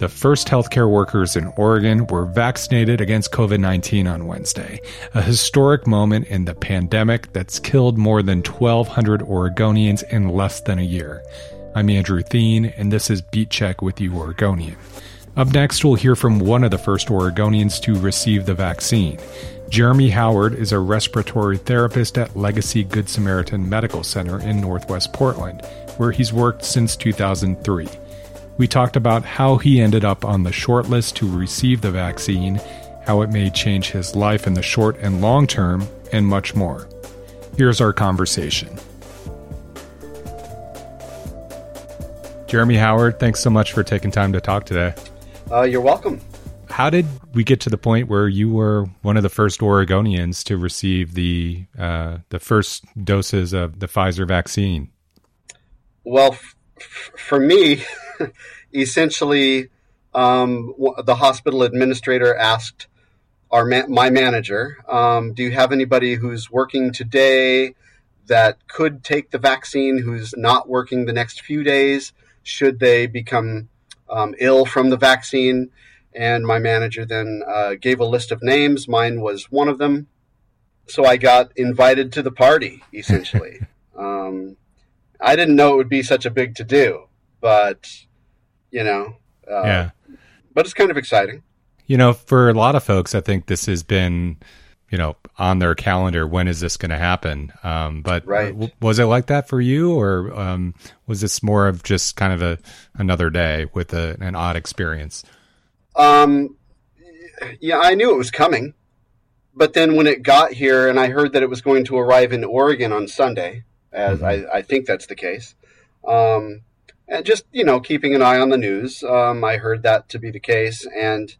The first healthcare workers in Oregon were vaccinated against COVID 19 on Wednesday, a historic moment in the pandemic that's killed more than 1,200 Oregonians in less than a year. I'm Andrew Theen, and this is Beat Check with The Oregonian. Up next, we'll hear from one of the first Oregonians to receive the vaccine. Jeremy Howard is a respiratory therapist at Legacy Good Samaritan Medical Center in Northwest Portland, where he's worked since 2003. We talked about how he ended up on the short list to receive the vaccine, how it may change his life in the short and long term, and much more. Here's our conversation. Jeremy Howard, thanks so much for taking time to talk today. Uh, you're welcome. How did we get to the point where you were one of the first Oregonians to receive the uh, the first doses of the Pfizer vaccine? Well, f- for me, essentially, um, the hospital administrator asked our ma- my manager, um, "Do you have anybody who's working today that could take the vaccine? Who's not working the next few days? Should they become um, ill from the vaccine?" And my manager then uh, gave a list of names. Mine was one of them. So I got invited to the party, essentially. um, I didn't know it would be such a big to do, but you know, uh, yeah. But it's kind of exciting. You know, for a lot of folks, I think this has been, you know, on their calendar. When is this going to happen? Um, but right. w- was it like that for you, or um, was this more of just kind of a another day with a, an odd experience? Um, yeah, I knew it was coming, but then when it got here, and I heard that it was going to arrive in Oregon on Sunday, as mm-hmm. I, I, think that's the case. Um, and just you know keeping an eye on the news. Um, I heard that to be the case, and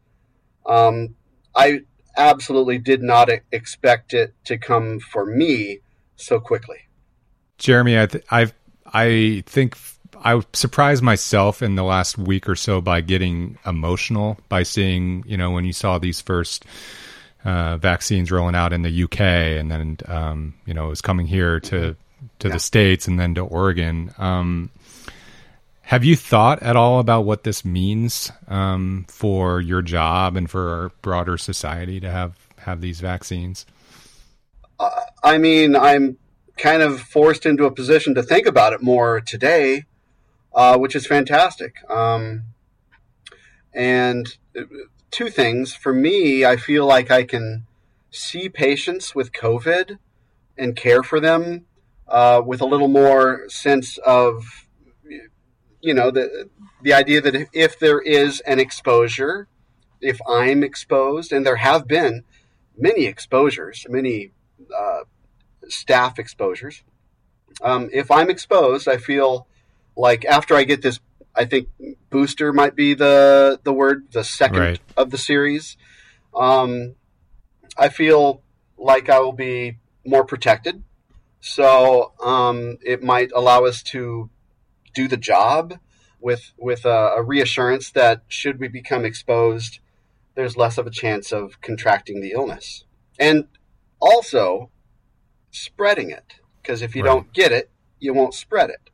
um, I absolutely did not expect it to come for me so quickly. Jeremy, I th- I I think I surprised myself in the last week or so by getting emotional by seeing you know when you saw these first. Uh, vaccines rolling out in the UK, and then um, you know it was coming here to to yeah. the states, and then to Oregon. Um, have you thought at all about what this means um, for your job and for our broader society to have have these vaccines? Uh, I mean, I'm kind of forced into a position to think about it more today, uh, which is fantastic. Um, and uh, two things for me, I feel like I can see patients with COVID and care for them uh, with a little more sense of you know the the idea that if there is an exposure, if I'm exposed, and there have been many exposures, many uh, staff exposures. Um, if I'm exposed, I feel like after I get this, I think booster might be the the word, the second right. of the series. Um, I feel like I will be more protected. So um, it might allow us to do the job with with a, a reassurance that should we become exposed, there's less of a chance of contracting the illness, and also spreading it. Because if you right. don't get it, you won't spread it.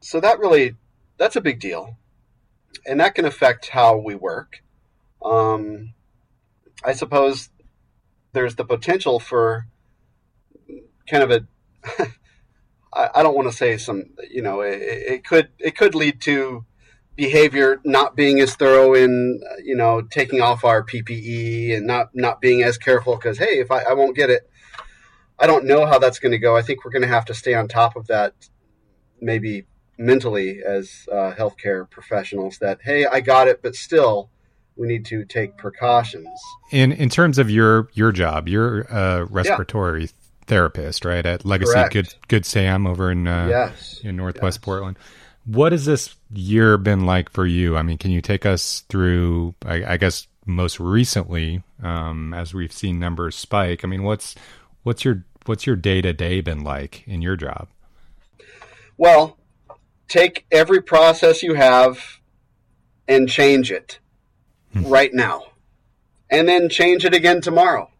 So that really that's a big deal, and that can affect how we work. Um, I suppose there's the potential for kind of a I, don't want to say some, you know, it, it, could it could lead to behavior not being as thorough in, you know, taking off our PPE and not not being as careful because hey, if I, I won't get it. I don't know how that's going to go. I think we're going to have to stay on top of that, maybe mentally as uh, healthcare professionals. That hey, I got it, but still, we need to take precautions. In in terms of your your job, you're a respiratory yeah. Therapist, right? At Legacy Correct. Good Good Sam over in uh, yes. in Northwest yes. Portland. What has this year been like for you? I mean, can you take us through? I, I guess most recently, um, as we've seen numbers spike. I mean, what's what's your what's your day to day been like in your job? Well, take every process you have and change it hmm. right now, and then change it again tomorrow.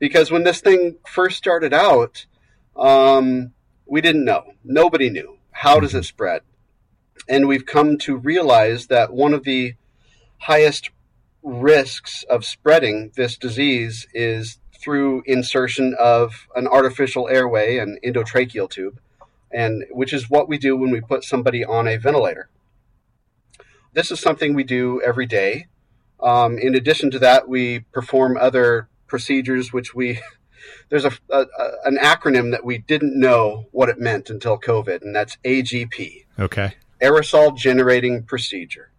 Because when this thing first started out, um, we didn't know. Nobody knew. How does it spread? And we've come to realize that one of the highest risks of spreading this disease is through insertion of an artificial airway, an endotracheal tube, and which is what we do when we put somebody on a ventilator. This is something we do every day. Um, in addition to that, we perform other procedures, which we there's a, a, an acronym that we didn't know what it meant until COVID, and that's AGP. Okay aerosol generating procedure.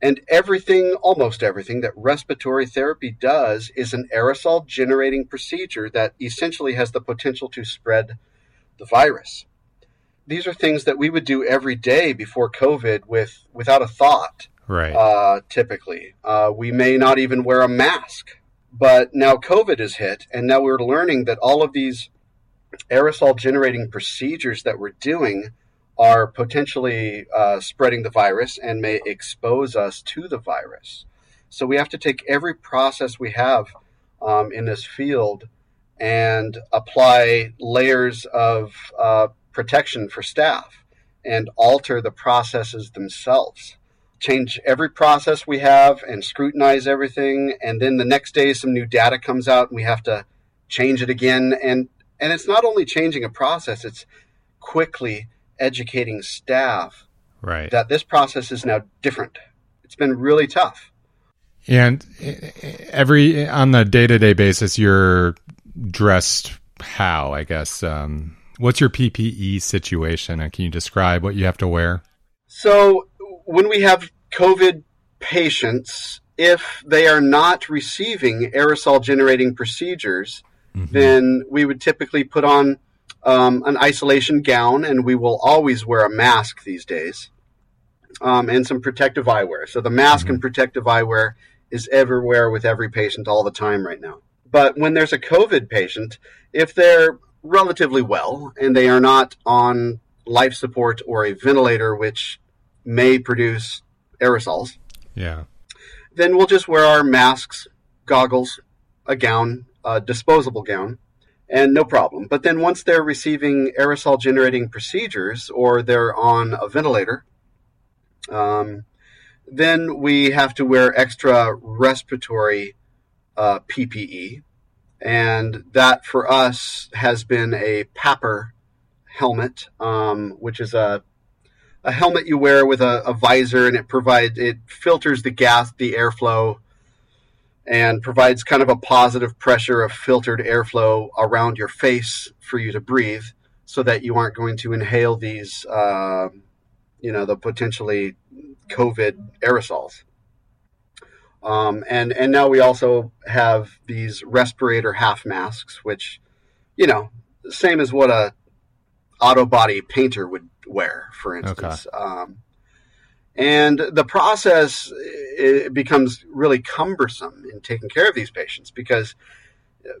And everything, almost everything that respiratory therapy does is an aerosol generating procedure that essentially has the potential to spread the virus. These are things that we would do every day before COVID with without a thought. Right. Uh, typically, uh, we may not even wear a mask. But now COVID has hit, and now we're learning that all of these aerosol generating procedures that we're doing are potentially uh, spreading the virus and may expose us to the virus. So we have to take every process we have um, in this field and apply layers of uh, protection for staff and alter the processes themselves. Change every process we have and scrutinize everything. And then the next day, some new data comes out and we have to change it again. And, and it's not only changing a process, it's quickly educating staff right. that this process is now different. It's been really tough. And eh, eh, every eh, on the day to day basis, you're dressed how? I guess. Um, what's your PPE situation? And can you describe what you have to wear? So when we have COVID patients, if they are not receiving aerosol generating procedures, mm-hmm. then we would typically put on um, an isolation gown, and we will always wear a mask these days, um, and some protective eyewear. So the mask mm-hmm. and protective eyewear is everywhere with every patient all the time right now. But when there's a COVID patient, if they're relatively well and they are not on life support or a ventilator, which may produce aerosols, yeah, then we'll just wear our masks, goggles, a gown, a disposable gown, and no problem. But then once they're receiving aerosol generating procedures or they're on a ventilator, um, then we have to wear extra respiratory uh, PPE. And that for us has been a PAPR helmet, um, which is a a helmet you wear with a, a visor, and it provides it filters the gas, the airflow and provides kind of a positive pressure of filtered airflow around your face for you to breathe so that you aren't going to inhale these, uh, you know, the potentially COVID aerosols. Um, and, and now we also have these respirator half masks, which, you know, same as what a auto body painter would wear, for instance. Okay. Um, and the process becomes really cumbersome in taking care of these patients because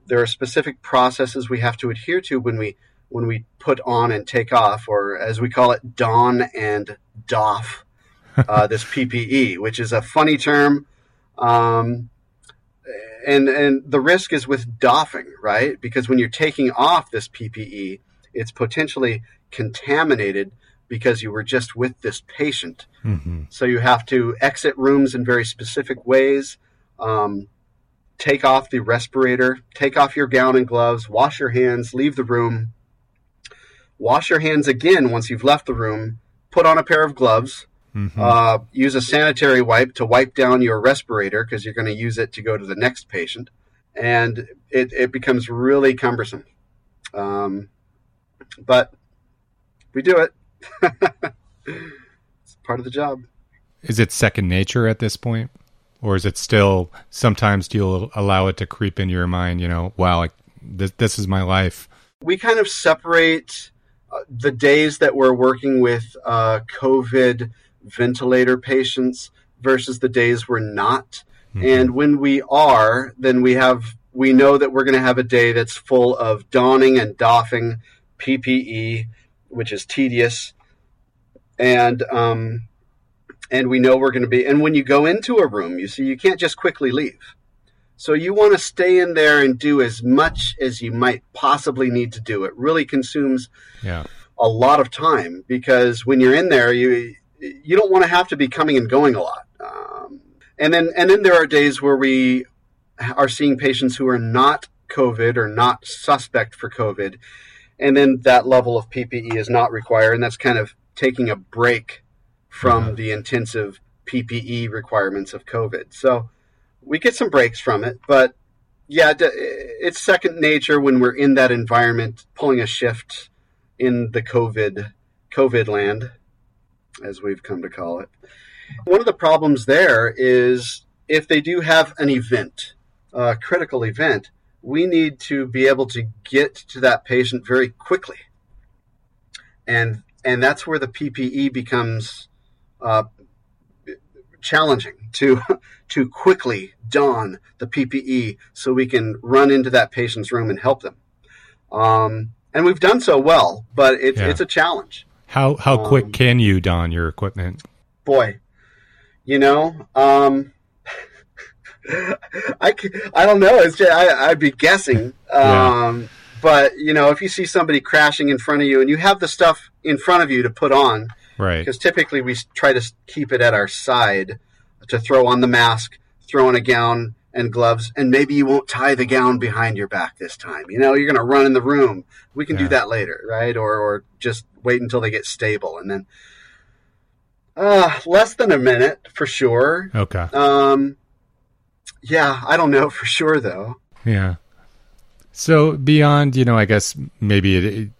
there are specific processes we have to adhere to when we when we put on and take off, or as we call it, don and doff uh, this PPE, which is a funny term. Um, and and the risk is with doffing, right? Because when you're taking off this PPE, it's potentially contaminated because you were just with this patient. Mm-hmm. So you have to exit rooms in very specific ways, um, take off the respirator, take off your gown and gloves, wash your hands, leave the room, wash your hands again once you've left the room, put on a pair of gloves. Mm-hmm. Uh, use a sanitary wipe to wipe down your respirator because you're going to use it to go to the next patient. And it, it becomes really cumbersome. Um, but we do it. it's part of the job. Is it second nature at this point? Or is it still sometimes do you allow it to creep into your mind, you know, wow, like, this, this is my life? We kind of separate uh, the days that we're working with uh, COVID ventilator patients versus the days we're not. Mm-hmm. And when we are, then we have we know that we're going to have a day that's full of donning and doffing PPE, which is tedious, and um, and we know we're going to be. And when you go into a room, you see you can't just quickly leave. So you want to stay in there and do as much as you might possibly need to do. It really consumes yeah. a lot of time because when you're in there, you you don't want to have to be coming and going a lot. Um, and then and then there are days where we are seeing patients who are not COVID or not suspect for COVID, and then that level of PPE is not required, and that's kind of taking a break from mm-hmm. the intensive PPE requirements of COVID. So we get some breaks from it, but yeah, it's second nature when we're in that environment, pulling a shift in the COVID COVID land, as we've come to call it. One of the problems there is if they do have an event, a critical event, we need to be able to get to that patient very quickly. And and that's where the PPE becomes uh, challenging to to quickly don the PPE so we can run into that patient's room and help them. Um, and we've done so well, but it, yeah. it's a challenge. How how quick um, can you don your equipment? Boy, you know, um, I, I don't know. It's just, I, would be guessing. Um, yeah. But you know, if you see somebody crashing in front of you and you have the stuff in front of you to put on, right? Because typically we try to keep it at our side to throw on the mask, throw on a gown and gloves, and maybe you won't tie the gown behind your back this time. You know, you're going to run in the room. We can yeah. do that later, right? Or or just wait until they get stable and then. Uh, less than a minute for sure. Okay. Um, yeah, I don't know for sure though. Yeah. So beyond, you know, I guess maybe it, it,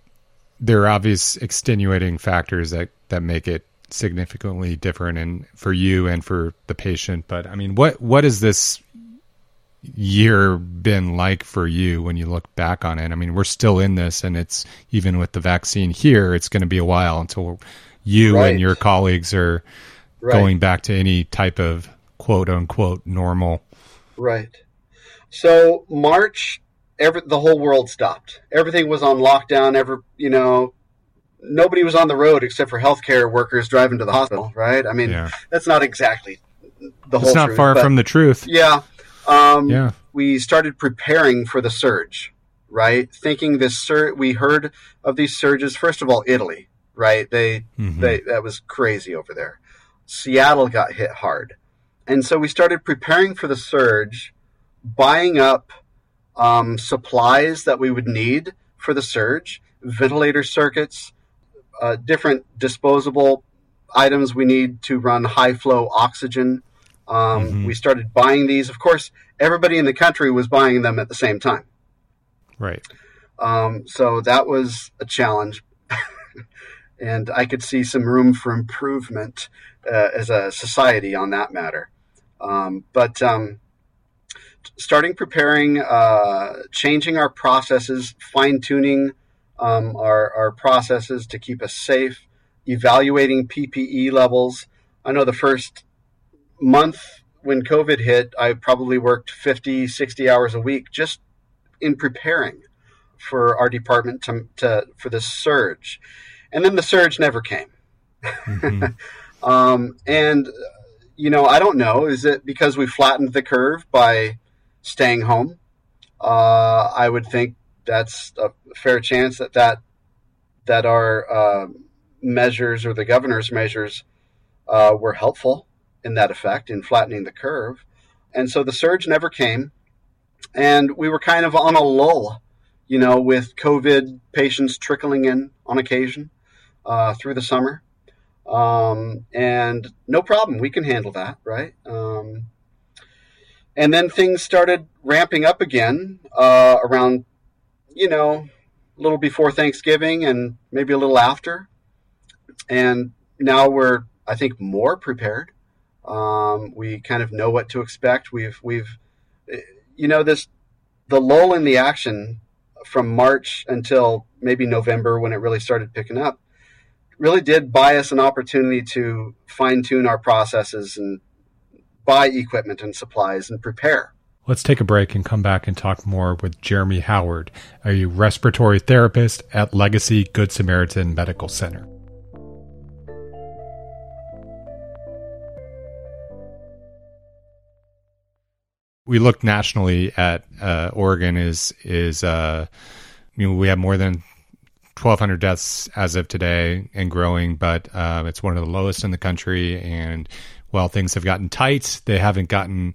there are obvious extenuating factors that that make it significantly different and for you and for the patient. But I mean, what what has this year been like for you when you look back on it? I mean, we're still in this, and it's even with the vaccine here, it's going to be a while until you right. and your colleagues are right. going back to any type of quote unquote normal. Right. So March every the whole world stopped. Everything was on lockdown. Ever you know, nobody was on the road except for healthcare workers driving to the hospital. Right? I mean, yeah. that's not exactly the whole. It's not truth, far from the truth. Yeah. Um, yeah. We started preparing for the surge. Right, thinking this sur- we heard of these surges. First of all, Italy. Right, they mm-hmm. they that was crazy over there. Seattle got hit hard, and so we started preparing for the surge, buying up um, supplies that we would need for the surge, ventilator circuits, uh, different disposable items we need to run high flow oxygen. Um, mm-hmm. We started buying these. Of course, everybody in the country was buying them at the same time. Right. Um, so that was a challenge. and I could see some room for improvement uh, as a society on that matter. Um, but um, starting preparing, uh, changing our processes, fine tuning um, our, our processes to keep us safe, evaluating PPE levels. I know the first month when COVID hit, I probably worked 50, 60 hours a week just in preparing for our department to, to for the surge. And then the surge never came. Mm-hmm. um, and, you know, I don't know. Is it because we flattened the curve by staying home. Uh, I would think that's a fair chance that that, that our uh, measures or the governor's measures uh, were helpful in that effect in flattening the curve. And so the surge never came, and we were kind of on a lull, you know, with COVID patients trickling in on occasion uh, through the summer. Um, and no problem, we can handle that, right? Um, and then things started ramping up again uh, around, you know, a little before Thanksgiving and maybe a little after. And now we're, I think, more prepared. Um, we kind of know what to expect. We've, we've, you know, this, the lull in the action from March until maybe November when it really started picking up really did buy us an opportunity to fine tune our processes and buy equipment and supplies and prepare. Let's take a break and come back and talk more with Jeremy Howard, a respiratory therapist at Legacy Good Samaritan Medical Center. We look nationally at uh, Oregon is is uh, you know, we have more than 1,200 deaths as of today and growing, but uh, it's one of the lowest in the country. And while things have gotten tight, they haven't gotten,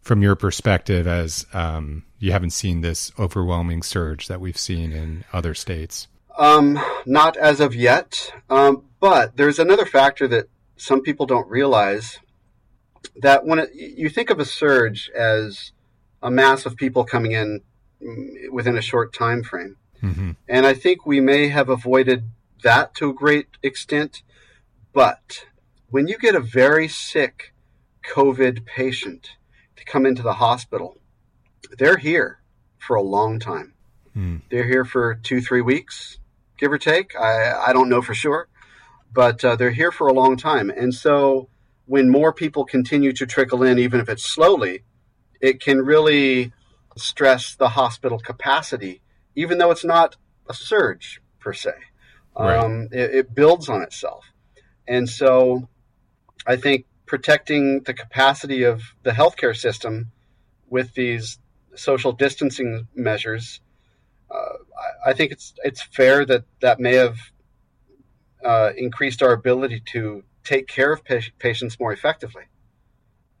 from your perspective, as um, you haven't seen this overwhelming surge that we've seen in other states. Um, not as of yet, um, but there's another factor that some people don't realize that when it, you think of a surge as a mass of people coming in mm, within a short time frame Mm-hmm. And I think we may have avoided that to a great extent. But when you get a very sick COVID patient to come into the hospital, they're here for a long time. Mm. They're here for two, three weeks, give or take. I, I don't know for sure, but uh, they're here for a long time. And so when more people continue to trickle in, even if it's slowly, it can really stress the hospital capacity even though it's not a surge per se. Right. Um, it, it, builds on itself. And so I think protecting the capacity of the healthcare system with these social distancing measures, uh, I, I, think it's it's fair that that may have uh, increased our ability to take care of pa- patients more effectively.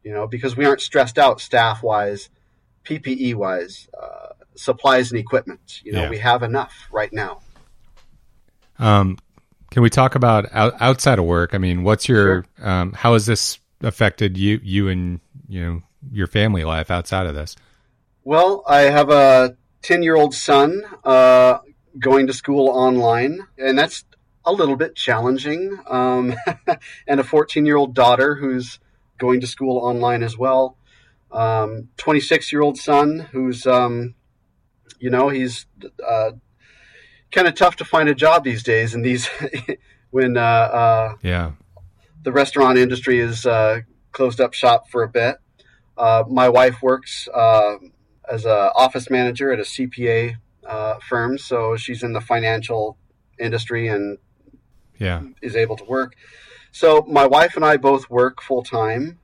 You know, because we aren't stressed out staff wise, PPE wise, uh, supplies and equipment. You know, yeah. we have enough right now. Um, can we talk about out, outside of work? I mean, what's your sure. um, how has this affected you you and you know your family life outside of this? Well, I have a ten year old son uh, going to school online, and that's a little bit challenging. Um, and a fourteen year old daughter who's going to school online as well. Um, 26 year old son who's um, you know, he's uh, kind of tough to find a job these days, and these when uh, uh, yeah, the restaurant industry is uh, closed up shop for a bit. Uh, my wife works uh, as an office manager at a CPA firm, so she's in the financial industry and yeah is able to work. So my wife and I both work full time.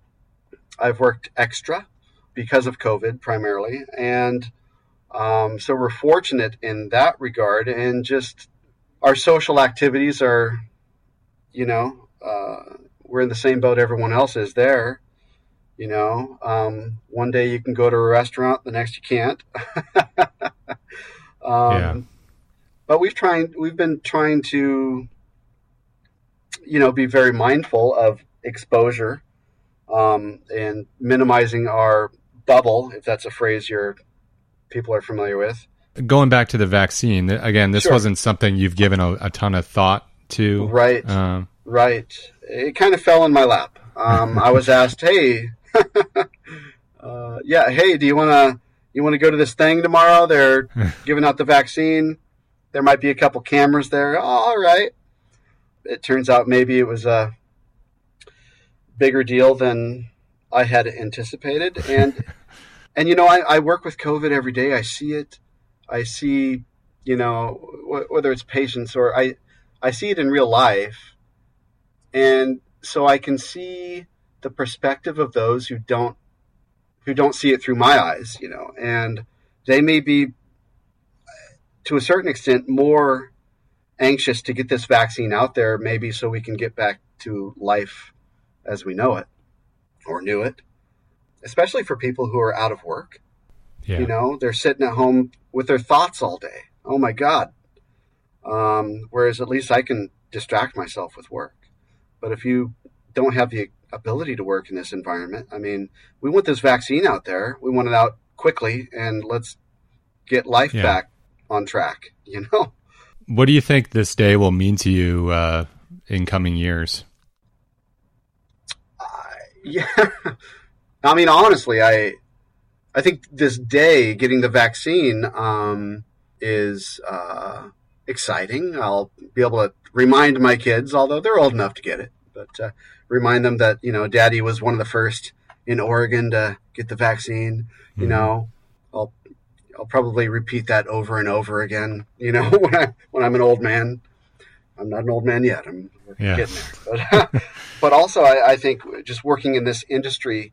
I've worked extra because of COVID primarily, and um, so we're fortunate in that regard, and just our social activities are, you know, uh, we're in the same boat everyone else is there. You know, um, one day you can go to a restaurant, the next you can't. um, yeah. But we've tried, we've been trying to, you know, be very mindful of exposure um, and minimizing our bubble, if that's a phrase you're people are familiar with. Going back to the vaccine, again, this sure. wasn't something you've given a, a, ton of thought to. Right. Um, right. It kind of fell in my lap. Um, I was asked, "Hey, uh, yeah, hey, do you want to you want to go to this thing tomorrow? They're giving out the vaccine. There might be a couple cameras there. Oh, all right." It turns out maybe it was a bigger deal than I had anticipated, and and you know, I, I work with COVID every day. I see it. I see, you know, wh- whether it's patients or I, I see it in real life, and so I can see the perspective of those who don't, who don't see it through my eyes. You know, and they may be, to a certain extent, more anxious to get this vaccine out there, maybe so we can get back to life as we know it or knew it especially for people who are out of work. Yeah. You know, they're sitting at home with their thoughts all day. Oh my God. Um, whereas at least I can distract myself with work. But if you don't have the ability to work in this environment, I mean, we want this vaccine out there. We want it out quickly and let's get life yeah. back on track. You know. What do you think this day will mean to you uh, in coming years? Uh, yeah, I mean, honestly, I I think this day getting the vaccine um, is uh, exciting. I'll be able to remind my kids, although they're old enough to get it, but uh, remind them that you know, Daddy was one of the first in Oregon to get the vaccine. You mm-hmm. know, I'll I'll probably repeat that over and over again. You know, when I when I'm an old man, I'm not an old man yet. I'm yeah. getting there. But, but also, I, I, think just working in this industry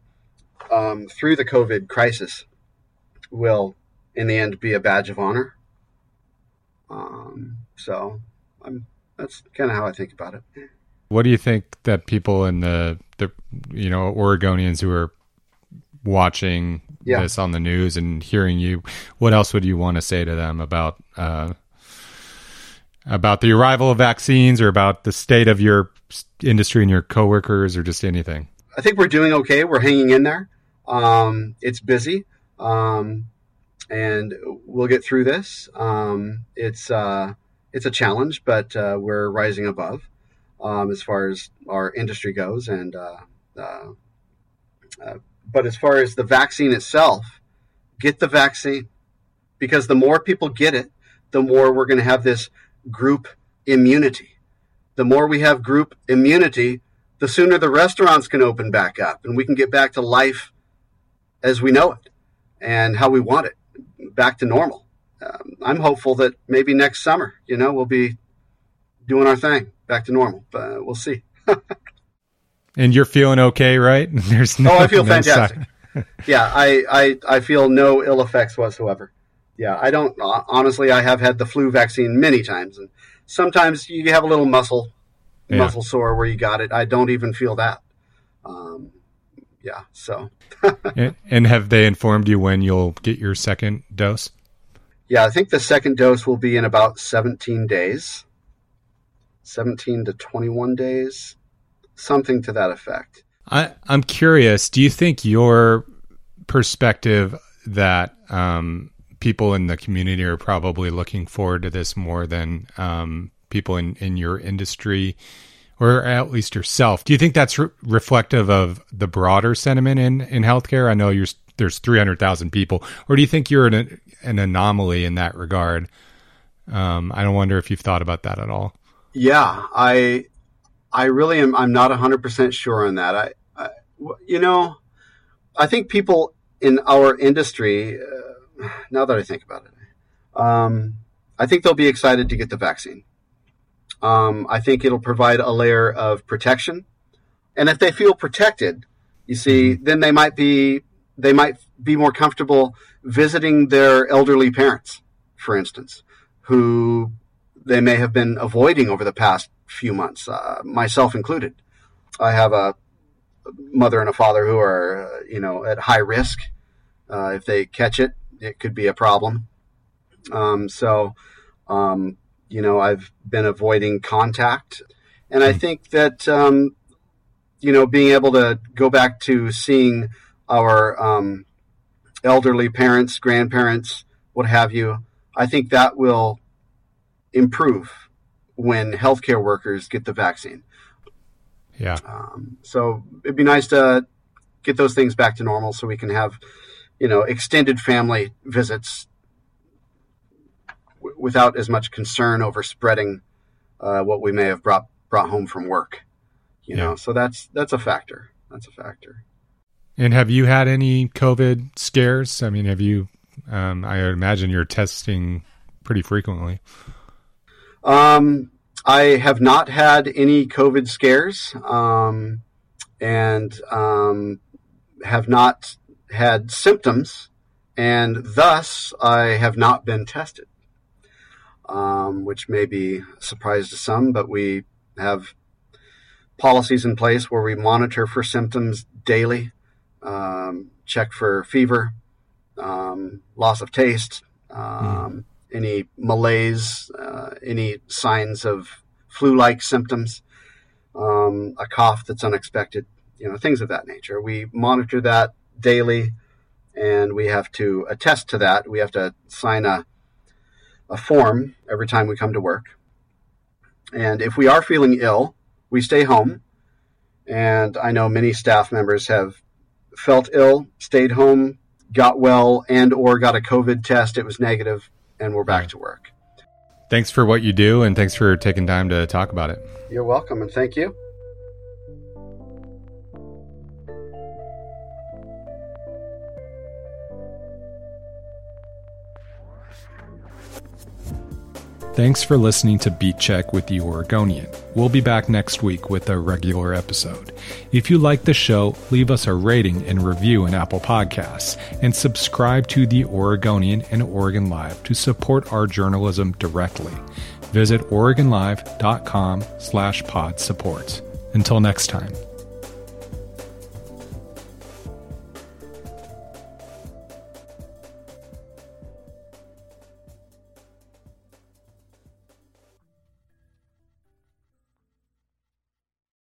um, through the COVID crisis will, in the end, be a badge of honor. Um, so, I'm that's kind of how I think about it. What do you think that people in the the you know Oregonians who are watching yeah. this on the news and hearing you, what else would you want to say to them about uh, about the arrival of vaccines or about the state of your industry and your coworkers or just anything? I think we're doing okay. We're hanging in there. Um, it's busy, um, and we'll get through this. Um, it's uh, it's a challenge, but uh, we're rising above um, as far as our industry goes, and uh, uh, uh but as far as the vaccine itself, get the vaccine because the more people get it, the more we're going to have this group immunity. The more we have group immunity, the sooner the restaurants can open back up and we can get back to life as we know it and how we want it, back to normal. Um, I'm hopeful that maybe next summer, you know, we'll be doing our thing back to normal, but we'll see. And you're feeling okay, right? There's no. Oh, I feel fantastic. yeah, I, I I feel no ill effects whatsoever. Yeah, I don't honestly. I have had the flu vaccine many times, and sometimes you have a little muscle yeah. muscle sore where you got it. I don't even feel that. Um, yeah, so. and, and have they informed you when you'll get your second dose? Yeah, I think the second dose will be in about 17 days. 17 to 21 days something to that effect. I, I'm curious. Do you think your perspective that um, people in the community are probably looking forward to this more than um, people in, in your industry, or at least yourself? Do you think that's re- reflective of the broader sentiment in in healthcare? I know there's 300,000 people, or do you think you're an, an anomaly in that regard? Um, I don't wonder if you've thought about that at all. Yeah, I I really am. I'm not 100 percent sure on that. I, I, you know, I think people in our industry, uh, now that I think about it, um, I think they'll be excited to get the vaccine. Um, I think it'll provide a layer of protection, and if they feel protected, you see, then they might be they might be more comfortable visiting their elderly parents, for instance, who they may have been avoiding over the past few months, uh, myself included. I have a mother and a father who are, uh, you know, at high risk. Uh, if they catch it, it could be a problem. Um, so, um, you know, I've been avoiding contact. And I hmm. think that, um, you know, being able to go back to seeing our um, elderly parents, grandparents, what have you, I think that will improve when healthcare workers get the vaccine. Yeah. Um, so it'd be nice to get those things back to normal so we can have, you know, extended family visits w- without as much concern over spreading uh, what we may have brought brought home from work. You yeah. know, so that's that's a factor. That's a factor. And have you had any COVID scares? I mean, have you? Um, I imagine you're testing pretty frequently. Um, I have not had any COVID scares, um, and um, have not had symptoms, and thus I have not been tested. Um, which may be a surprise to some, but we have policies in place where we monitor for symptoms daily, um, check for fever, um, loss of taste, mm any malaise, uh, any signs of flu-like symptoms, um, a cough that's unexpected, you know, things of that nature. We monitor that daily, and we have to attest to that. We have to sign a a form every time we come to work. And if we are feeling ill, we stay home. And I know many staff members have felt ill, stayed home, got well, and or got a COVID test. It was negative, and we're back to work. Thanks for what you do, and thanks for taking time to talk about it. You're welcome, and thank you. Thanks for listening to Beat Check with the Oregonian. We'll be back next week with a regular episode. If you like the show, leave us a rating and review in Apple Podcasts, and subscribe to the Oregonian and Oregon Live to support our journalism directly. Visit OregonLive.com slash pod support. Until next time.